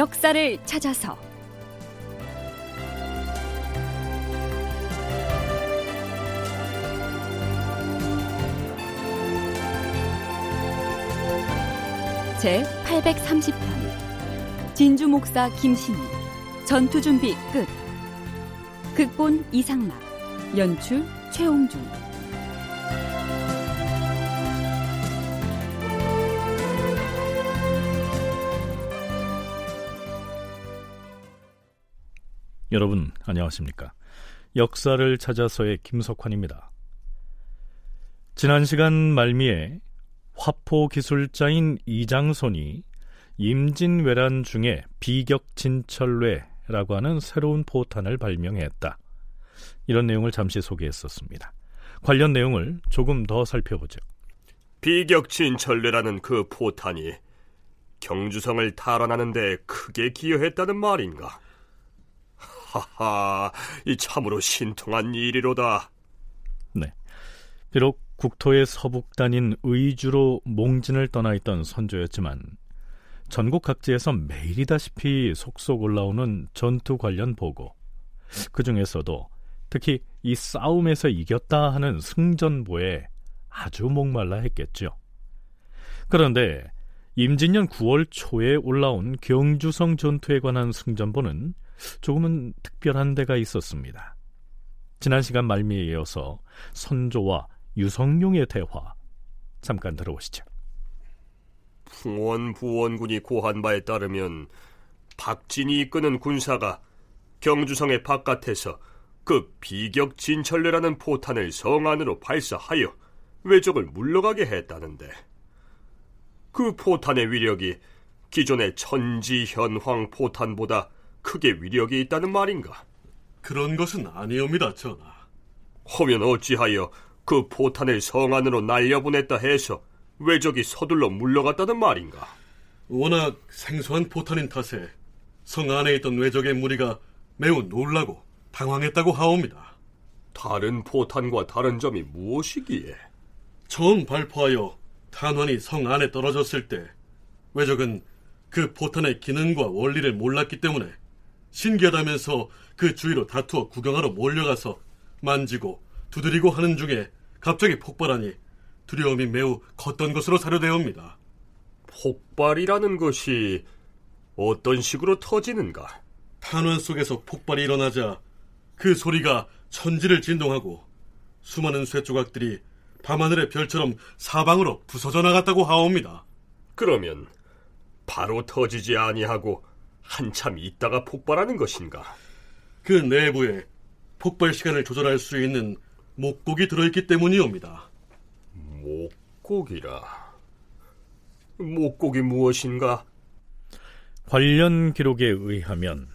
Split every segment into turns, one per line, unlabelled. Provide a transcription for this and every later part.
역사를 찾아서. 제 830편. 진주 목사 김신희. 전투 준비 끝. 극본 이상락. 연출 최홍준
여러분 안녕하십니까? 역사를 찾아서의 김석환입니다. 지난 시간 말미에 화포 기술자인 이장손이 임진왜란 중에 비격 진철례라고 하는 새로운 포탄을 발명했다. 이런 내용을 잠시 소개했었습니다. 관련 내용을 조금 더 살펴보죠.
비격진철례라는 그 포탄이 경주성을 탈환하는 데 크게 기여했다는 말인가? 하하, 이 참으로 신통한 일이로다.
네. 비록 국토의 서북단인 의주로 몽진을 떠나 있던 선조였지만 전국 각지에서 매일이다시피 속속 올라오는 전투 관련 보고 그 중에서도 특히 이 싸움에서 이겼다 하는 승전보에 아주 목말라 했겠죠. 그런데 임진년 9월 초에 올라온 경주성 전투에 관한 승전보는 조금은 특별한 데가 있었습니다. 지난 시간 말미에 이어서 선조와 유성룡의 대화 잠깐 들어보시죠.
풍원 부원군이 고한 바에 따르면 박진이 이끄는 군사가 경주성의 바깥에서 그 비격 진철례라는 포탄을 성 안으로 발사하여 외적을 물러가게 했다는데 그 포탄의 위력이 기존의 천지현황 포탄보다 크게 위력이 있다는 말인가?
그런 것은 아니옵니다, 전하.
허면 어찌하여 그 포탄을 성 안으로 날려보냈다 해서 외적이 서둘러 물러갔다는 말인가?
워낙 생소한 포탄인 탓에 성 안에 있던 외적의 무리가 매우 놀라고 당황했다고 하옵니다.
다른 포탄과 다른 점이 무엇이기에?
처음 발포하여 탄환이 성 안에 떨어졌을 때 외적은 그 포탄의 기능과 원리를 몰랐기 때문에 신기하다면서 그 주위로 다투어 구경하러 몰려가서 만지고 두드리고 하는 중에 갑자기 폭발하니 두려움이 매우 컸던 것으로 사료되옵니다.
폭발이라는 것이 어떤 식으로 터지는가?
탄원 속에서 폭발이 일어나자 그 소리가 천지를 진동하고 수많은 쇠조각들이 밤하늘의 별처럼 사방으로 부서져 나갔다고 하옵니다.
그러면 바로 터지지 아니하고 한참 있다가 폭발하는 것인가?
그 내부에 폭발 시간을 조절할 수 있는 목곡이 들어있기 때문이옵니다.
목곡이라. 목곡이 무엇인가?
관련 기록에 의하면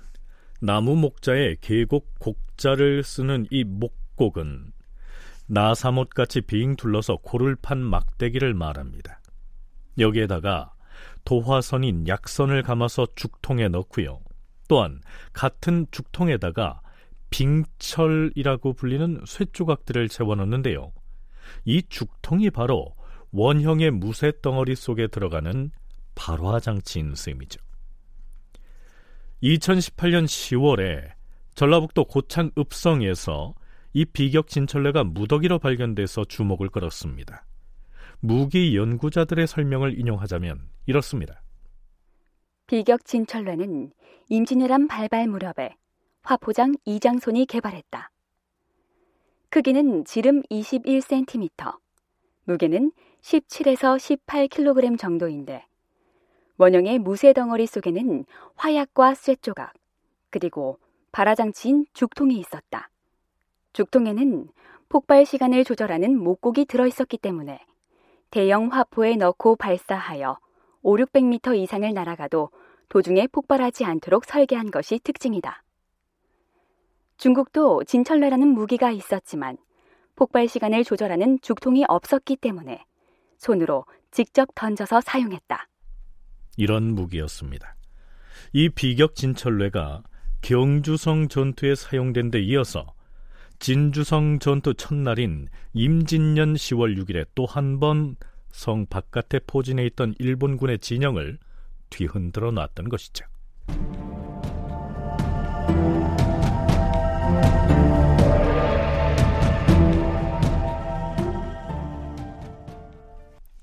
나무 목자의 계곡 곡자를 쓰는 이 목곡은 나사못같이 빙 둘러서 고를 판 막대기를 말합니다. 여기에다가 도화선인 약선을 감아서 죽통에 넣고요. 또한 같은 죽통에다가 빙철이라고 불리는 쇠조각들을 채워넣는데요. 이 죽통이 바로 원형의 무쇠 덩어리 속에 들어가는 발화 장치인 셈이죠. 2018년 10월에 전라북도 고창 읍성에서 이 비격 진철래가 무더기로 발견돼서 주목을 끌었습니다. 무기 연구자들의 설명을 인용하자면 이렇습니다.
비격 진철래는 임진왜란 발발 무렵에 화포장 이장손이 개발했다. 크기는 지름 21cm, 무게는 17에서 18kg 정도인데 원형의 무쇠 덩어리 속에는 화약과 쇠조각, 그리고 발화장치인 죽통이 있었다. 죽통에는 폭발 시간을 조절하는 목곡이 들어있었기 때문에 대형 화포에 넣고 발사하여 5, 600m 이상을 날아가도 도중에 폭발하지 않도록 설계한 것이 특징이다. 중국도 진철래라는 무기가 있었지만 폭발 시간을 조절하는 죽통이 없었기 때문에 손으로 직접 던져서 사용했다.
이런 무기였습니다. 이 비격 진철래가 경주성 전투에 사용된 데 이어서 진주성 전투 첫날인 임진년 10월 6일에 또 한 번 성 바깥에 포진해 있던 일본군의 진영을 뒤흔들어 놨던 것이죠.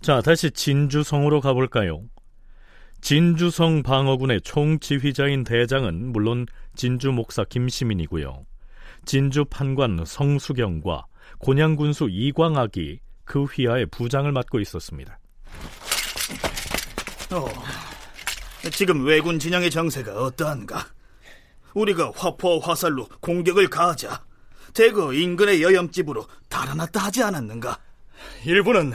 자, 다시 진주성으로 가볼까요? 진주성 방어군의 총지휘자인 대장은 물론 진주 목사 김시민이고요. 진주 판관 성수경과 곤양군수 이광학이 그 휘하의 부장을 맡고 있었습니다.
어, 지금 왜군 진영의 정세가 어떠한가? 우리가 화포와 화살로 공격을 가하자 대거 인근의 여염집으로 달아났다 하지 않았는가?
일부는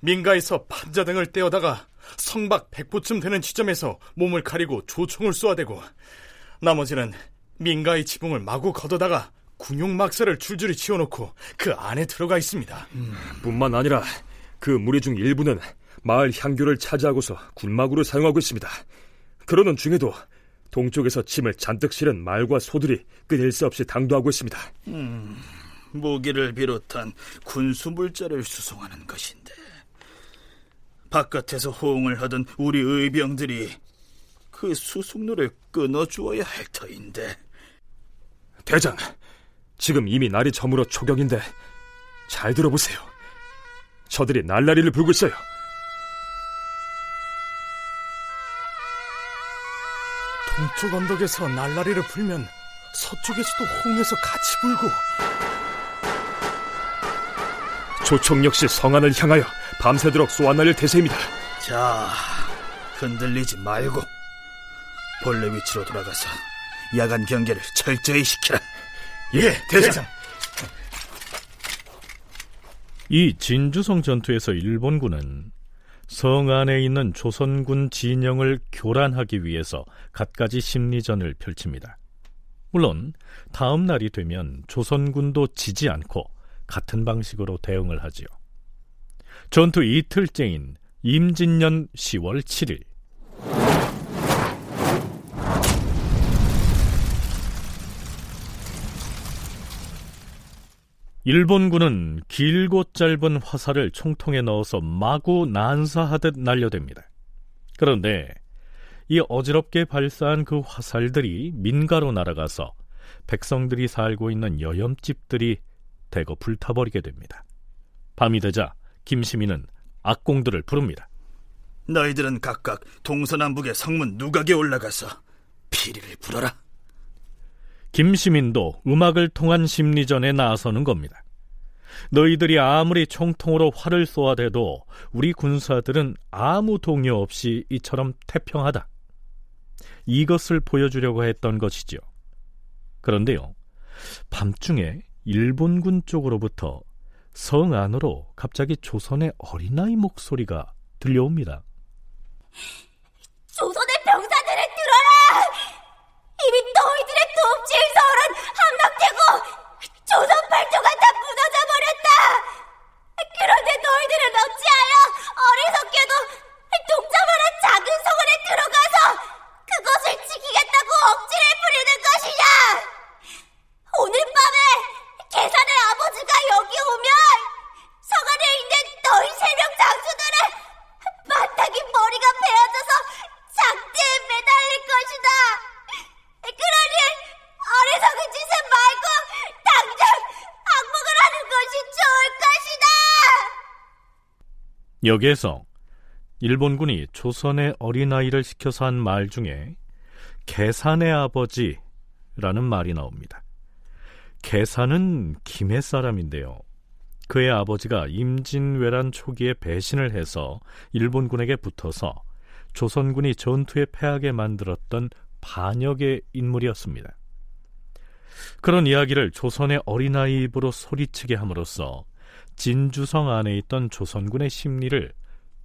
민가에서 판자 등을 떼어다가 성박 백보쯤 되는 지점에서 몸을 가리고 조총을 쏘아대고 나머지는 민가의 지붕을 마구 걷어다가 군용 막사를 줄줄이 치워놓고 그 안에 들어가 있습니다.
음, 뿐만 아니라 그 무리 중 일부는 마을 향교를 차지하고서 군막으로 사용하고 있습니다. 그러는 중에도 동쪽에서 침을 잔뜩 실은 말과 소들이 끊일 수 없이 당도하고 있습니다.
음, 무기를 비롯한 군수 물자를 수송하는 것인데 바깥에서 호응을 하던 우리 의병들이 그 수송로를 끊어주어야 할 터인데.
대장, 지금 이미 날이 저물어 초경인데 잘 들어보세요. 저들이 날라리를 불고 있어요.
동쪽 언덕에서 날라리를 불면 서쪽에서도 호응해서 같이 불고
조총 역시 성안을 향하여 밤새도록 쏘아날릴 태세입니다.
자, 흔들리지 말고 본래 위치로 돌아가서 야간 경계를 철저히 시키라.
예, 대장.
이 진주성 전투에서 일본군은 성 안에 있는 조선군 진영을 교란하기 위해서 갖가지 심리전을 펼칩니다. 물론 다음 날이 되면 조선군도 지지 않고 같은 방식으로 대응을 하지요. 전투 이틀째인 임진년 10월 7일 일본군은 길고 짧은 화살을 총통에 넣어서 마구 난사하듯 날려댑니다. 그런데 이 어지럽게 발사한 그 화살들이 민가로 날아가서 백성들이 살고 있는 여염집들이 대거 불타버리게 됩니다. 밤이 되자 김시민은 악공들을 부릅니다.
너희들은 각각 동서남북의 성문 누각에 올라가서 피리를 불어라.
김시민도 음악을 통한 심리전에 나서는 겁니다. 너희들이 아무리 총통으로 활을 쏘아대도 우리 군사들은 아무 동요 없이 이처럼 태평하다. 이것을 보여주려고 했던 것이지요. 그런데요, 밤중에 일본군 쪽으로부터 성 안으로 갑자기 조선의 어린아이 목소리가 들려옵니다.
조선의 병사들을 들어라! 이미 너희들의 도읍지의 서울은 함락되고 조선 발도가 다 무너져 버렸다! 그런데 너희들은 어찌하여 어리석게도 동자만한 작은 성원에 들어가서 그것을 지키겠다
여기에서 일본군이 조선의 어린아이를 시켜서 한 말 중에 계산의 아버지라는 말이 나옵니다. 계산은 김해 사람인데요. 그의 아버지가 임진왜란 초기에 배신을 해서 일본군에게 붙어서 조선군이 전투에 패하게 만들었던 반역의 인물이었습니다. 그런 이야기를 조선의 어린아이 입으로 소리치게 함으로써 진주성 안에 있던 조선군의 심리를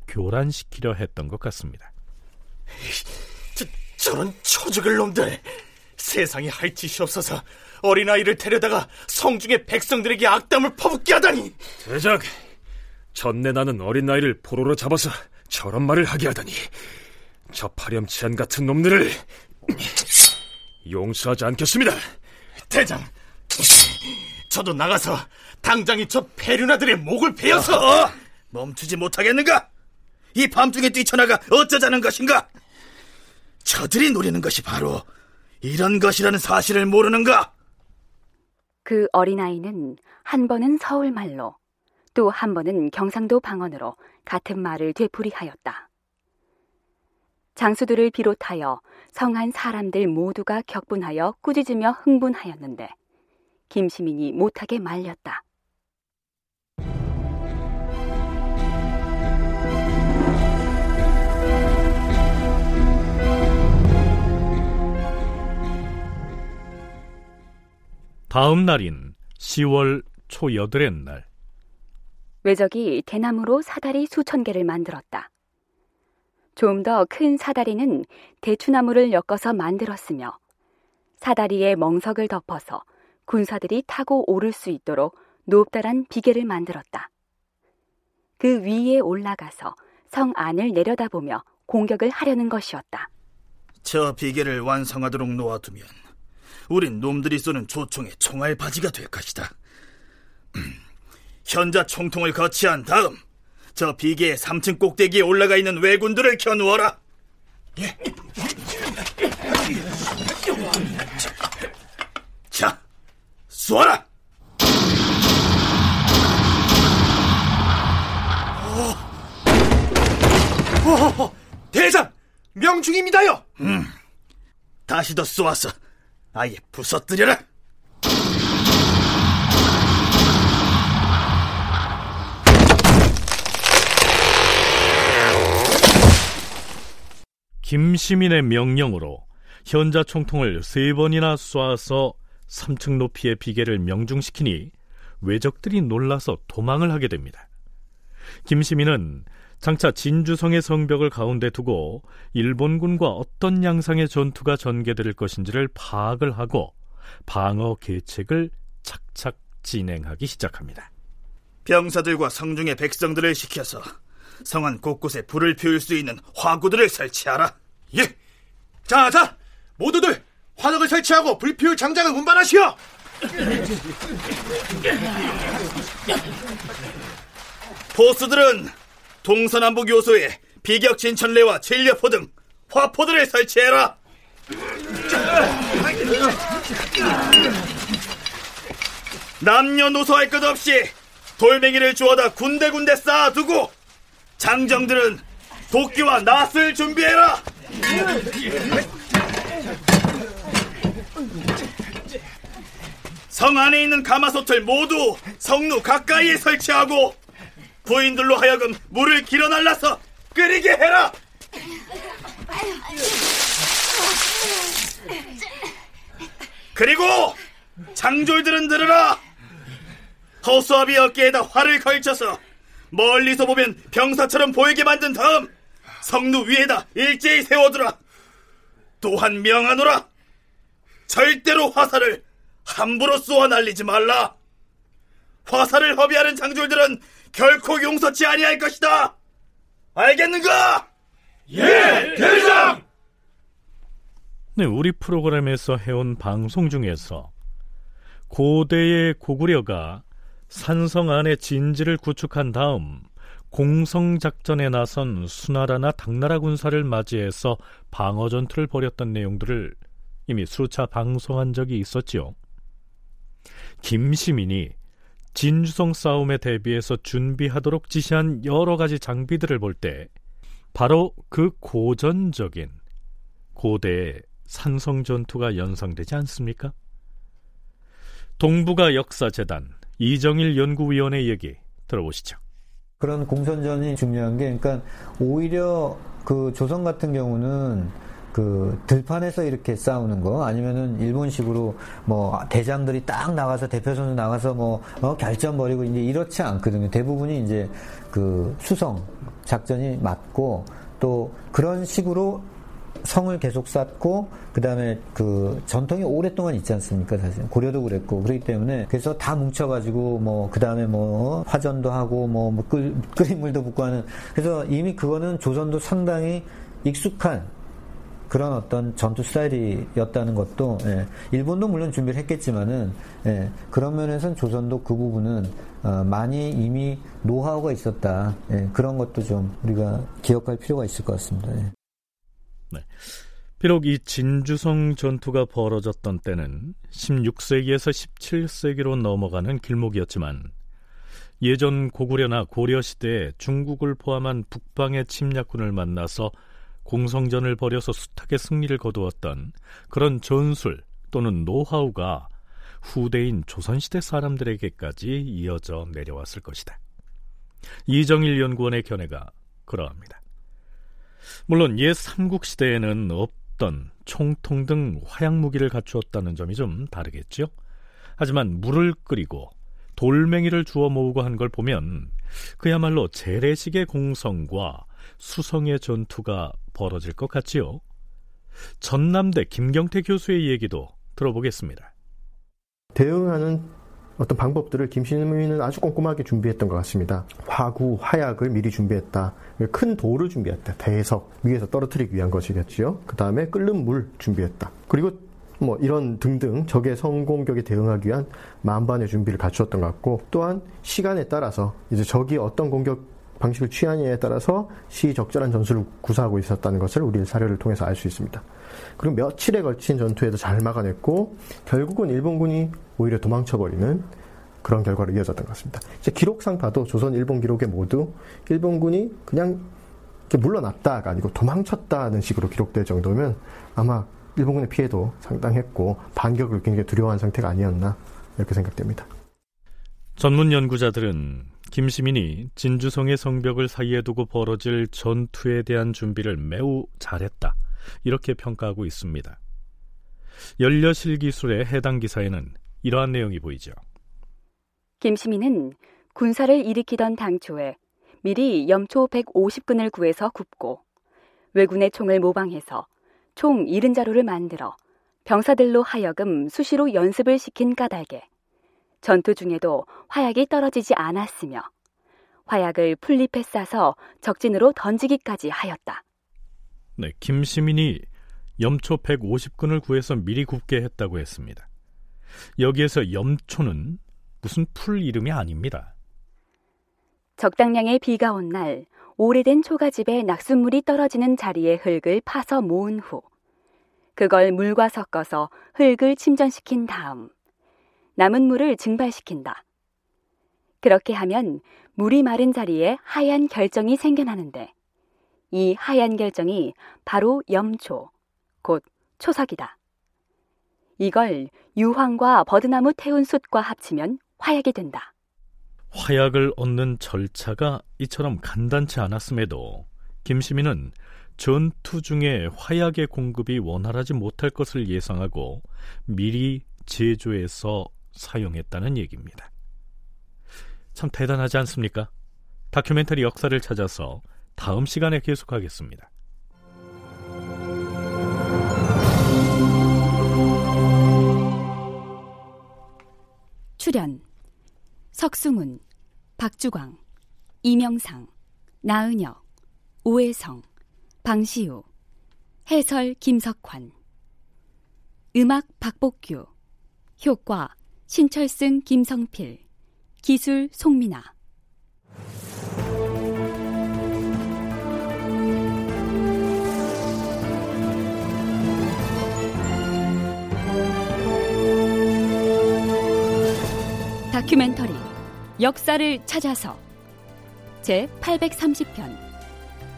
교란시키려 했던 것 같습니다.
저, 저런 초죽을 놈들! 세상에 할 짓이 없어서 어린아이를 데려다가 성중의 백성들에게 악담을 퍼붓게 하다니!
대장, 전내 나는 어린아이를 포로로 잡아서 저런 말을 하게 하다니 저 파렴치한 같은 놈들을 용서하지 않겠습니다.
대장, 저도 나가서 당장이 저 페류나들의 목을 베어서
어? 멈추지 못하겠는가? 이 밤중에 뛰쳐나가 어쩌자는 것인가? 저들이 노리는 것이 바로 이런 것이라는 사실을 모르는가?
그 어린아이는 한 번은 서울말로 또 한 번은 경상도 방언으로 같은 말을 되풀이하였다. 장수들을 비롯하여 성한 사람들 모두가 격분하여 꾸짖으며 흥분하였는데 김시민이 못하게 말렸다.
다음 날인 10월 초여덟의 날.
외적이 대나무로 사다리 수천 개를 만들었다. 좀 더 큰 사다리는 대추나무를 엮어서 만들었으며 사다리에 멍석을 덮어서 군사들이 타고 오를 수 있도록 높다란 비계를 만들었다. 그 위에 올라가서 성 안을 내려다보며 공격을 하려는 것이었다.
저 비계를 완성하도록 놓아두면 우린 놈들이 쏘는 조총의 총알 바지가 될 것이다. 현자 총통을 거치한 다음 저 비계의 3층 꼭대기에 올라가 있는 왜군들을 켜누어라. 예. 자, 쏘아라!
오, 대장, 명중입니다요.
음, 다시 더 쏘아서 아예 부서뜨려라.
김시민의 명령으로 현자 총통을 세 번이나 쏴서 3층 높이의 비계를 명중시키니 외적들이 놀라서 도망을 하게 됩니다. 김시민은 장차 진주성의 성벽을 가운데 두고 일본군과 어떤 양상의 전투가 전개될 것인지를 파악을 하고 방어 계책을 착착 진행하기 시작합니다.
병사들과 성중의 백성들을 시켜서 성안 곳곳에 불을 피울 수 있는 화구들을 설치하라.
예. 자, 자, 모두들 화덕을 설치하고 불 피울 장작을 운반하시오.
보스들은 동서남북 요소에 비격 진천레와 진려포 등 화포들을 설치해라. 남녀노소 할 것 없이 돌멩이를 주워다 군데군데 쌓아두고 장정들은 도끼와 낫을 준비해라. 성 안에 있는 가마솥을 모두 성루 가까이에 설치하고 부인들로 하여금 물을 길어 날라서 끓이게 해라. 그리고 장졸들은 들으라. 허수아비 어깨에다 활을 걸쳐서 멀리서 보면 병사처럼 보이게 만든 다음 성루 위에다 일제히 세워두라. 또한 명하노라. 절대로 화살을 함부로 쏘아 날리지 말라. 화살을 허비하는 장졸들은 결코 용서치 아니할 것이다. 알겠는가?
예, 대장.
네, 우리 프로그램에서 해온 방송 중에서 고대의 고구려가 산성 안에 진지를 구축한 다음 공성 작전에 나선 수나라나 당나라 군사를 맞이해서 방어 전투를 벌였던 내용들을 이미 수차 방송한 적이 있었지요. 김시민이 진주성 싸움에 대비해서 준비하도록 지시한 여러 가지 장비들을 볼 때 바로 그 고전적인 고대의 산성 전투가 연상되지 않습니까? 동북아 역사재단 이정일 연구위원의 얘기 들어보시죠.
그런 공선전이 중요한 게, 그러니까 오히려 그 조선 같은 경우는 그 들판에서 이렇게 싸우는 거? 아니면은 일본식으로 뭐 대장들이 딱 나가서 대표 선수 나가서 뭐 어, 결전 벌이고 이제 이렇지 않거든요. 대부분이 이제 그 수성 작전이 맞고 또 그런 식으로 성을 계속 쌓고 그다음에 그 전통이 오랫동안 있지 않습니까 사실? 고려도 그랬고. 그렇기 때문에 그래서 다 뭉쳐가지고 뭐 그다음에 뭐 화전도 하고 뭐, 뭐 끓, 끓인 물도 붓고 하는. 그래서 이미 그거는 조선도 상당히 익숙한 그런 어떤 전투 스타일이었다는 것도 예, 일본도 물론 준비를 했겠지만은 예, 그런 면에서는 조선도 그 부분은 어, 많이 이미 노하우가 있었다 예, 그런 것도 좀 우리가 기억할 필요가 있을 것 같습니다. 예.
네. 비록 이 진주성 전투가 벌어졌던 때는 16세기에서 17세기로 넘어가는 길목이었지만 예전 고구려나 고려 시대에 중국을 포함한 북방의 침략군을 만나서 공성전을 벌여서 숱하게 승리를 거두었던 그런 전술 또는 노하우가 후대인 조선시대 사람들에게까지 이어져 내려왔을 것이다. 이정일 연구원의 견해가 그러합니다. 물론 옛 삼국시대에는 없던 총통 등 화약무기를 갖추었다는 점이 좀 다르겠죠. 하지만 물을 끓이고 돌멩이를 주워 모으고 한 걸 보면 그야말로 재래식의 공성과 수성의 전투가 벌어질 것 같지요. 전남대 김경태 교수의 얘기도 들어보겠습니다.
대응하는 어떤 방법들을 김신민은 아주 꼼꼼하게 준비했던 것 같습니다. 화구, 화약을 미리 준비했다. 큰 돌을 준비했다. 대석 위에서 떨어뜨리기 위한 것이겠지요. 그 다음에 끓는 물 준비했다. 그리고 뭐 이런 등등 적의 성공격에 대응하기 위한 만반의 준비를 갖추었던 것 같고 또한 시간에 따라서 이제 적이 어떤 공격 방식을 취하느냐에 따라서 시적절한 전술을 구사하고 있었다는 것을 우리 사료를 통해서 알 수 있습니다. 그리고 며칠에 걸친 전투에도 잘 막아냈고 결국은 일본군이 오히려 도망쳐버리는 그런 결과로 이어졌던 것 같습니다. 이제 기록상 봐도 조선 일본 기록에 모두 일본군이 그냥 물러났다가 아니고 도망쳤다는 식으로 기록될 정도면 아마 일본군의 피해도 상당했고 반격을 굉장히 두려워한 상태가 아니었나 이렇게 생각됩니다.
전문 연구자들은 김시민이 진주성의 성벽을 사이에 두고 벌어질 전투에 대한 준비를 매우 잘했다. 이렇게 평가하고 있습니다. 연려실 기술의 해당 기사에는 이러한 내용이 보이죠.
김시민은 군사를 일으키던 당초에 미리 염초 150근을 구해서 굽고 왜군의 총을 모방해서 총 70자루를 만들어 병사들로 하여금 수시로 연습을 시킨 까닭에 전투 중에도 화약이 떨어지지 않았으며 화약을 풀잎에 싸서 적진으로 던지기까지 하였다.
네, 김시민이 염초 150근을 구해서 미리 굽게 했다고 했습니다. 여기에서 염초는 무슨 풀 이름이 아닙니다.
적당량의 비가 온 날 오래된 초가집에 낙숫물이 떨어지는 자리에 흙을 파서 모은 후 그걸 물과 섞어서 흙을 침전시킨 다음 남은 물을 증발시킨다. 그렇게 하면 물이 마른 자리에 하얀 결정이 생겨나는데 이 하얀 결정이 바로 염초, 곧 초석이다. 이걸 유황과 버드나무 태운 숯과 합치면 화약이 된다.
화약을 얻는 절차가 이처럼 간단치 않았음에도 김시민은 전투 중에 화약의 공급이 원활하지 못할 것을 예상하고 미리 제조해서 사용했다는 얘기입니다. 참 대단하지 않습니까? 다큐멘터리 역사를 찾아서 다음 시간에 계속하겠습니다.
출연 석승훈, 박주광, 이명상, 나은혁, 오혜성, 방시우, 해설 김석환, 음악 박복규, 효과 신철승 김성필, 기술 송민아. 다큐멘터리 역사를 찾아서. 제 830편.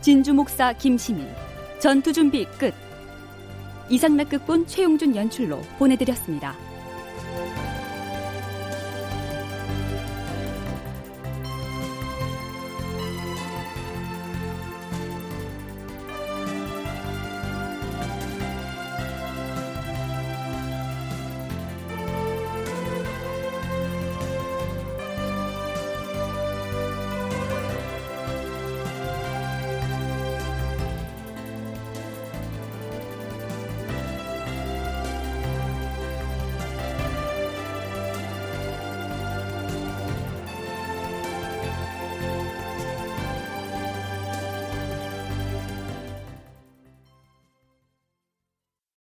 진주 목사 김시민. 전투 준비 끝. 이상락 극본 최용준 연출로 보내드렸습니다.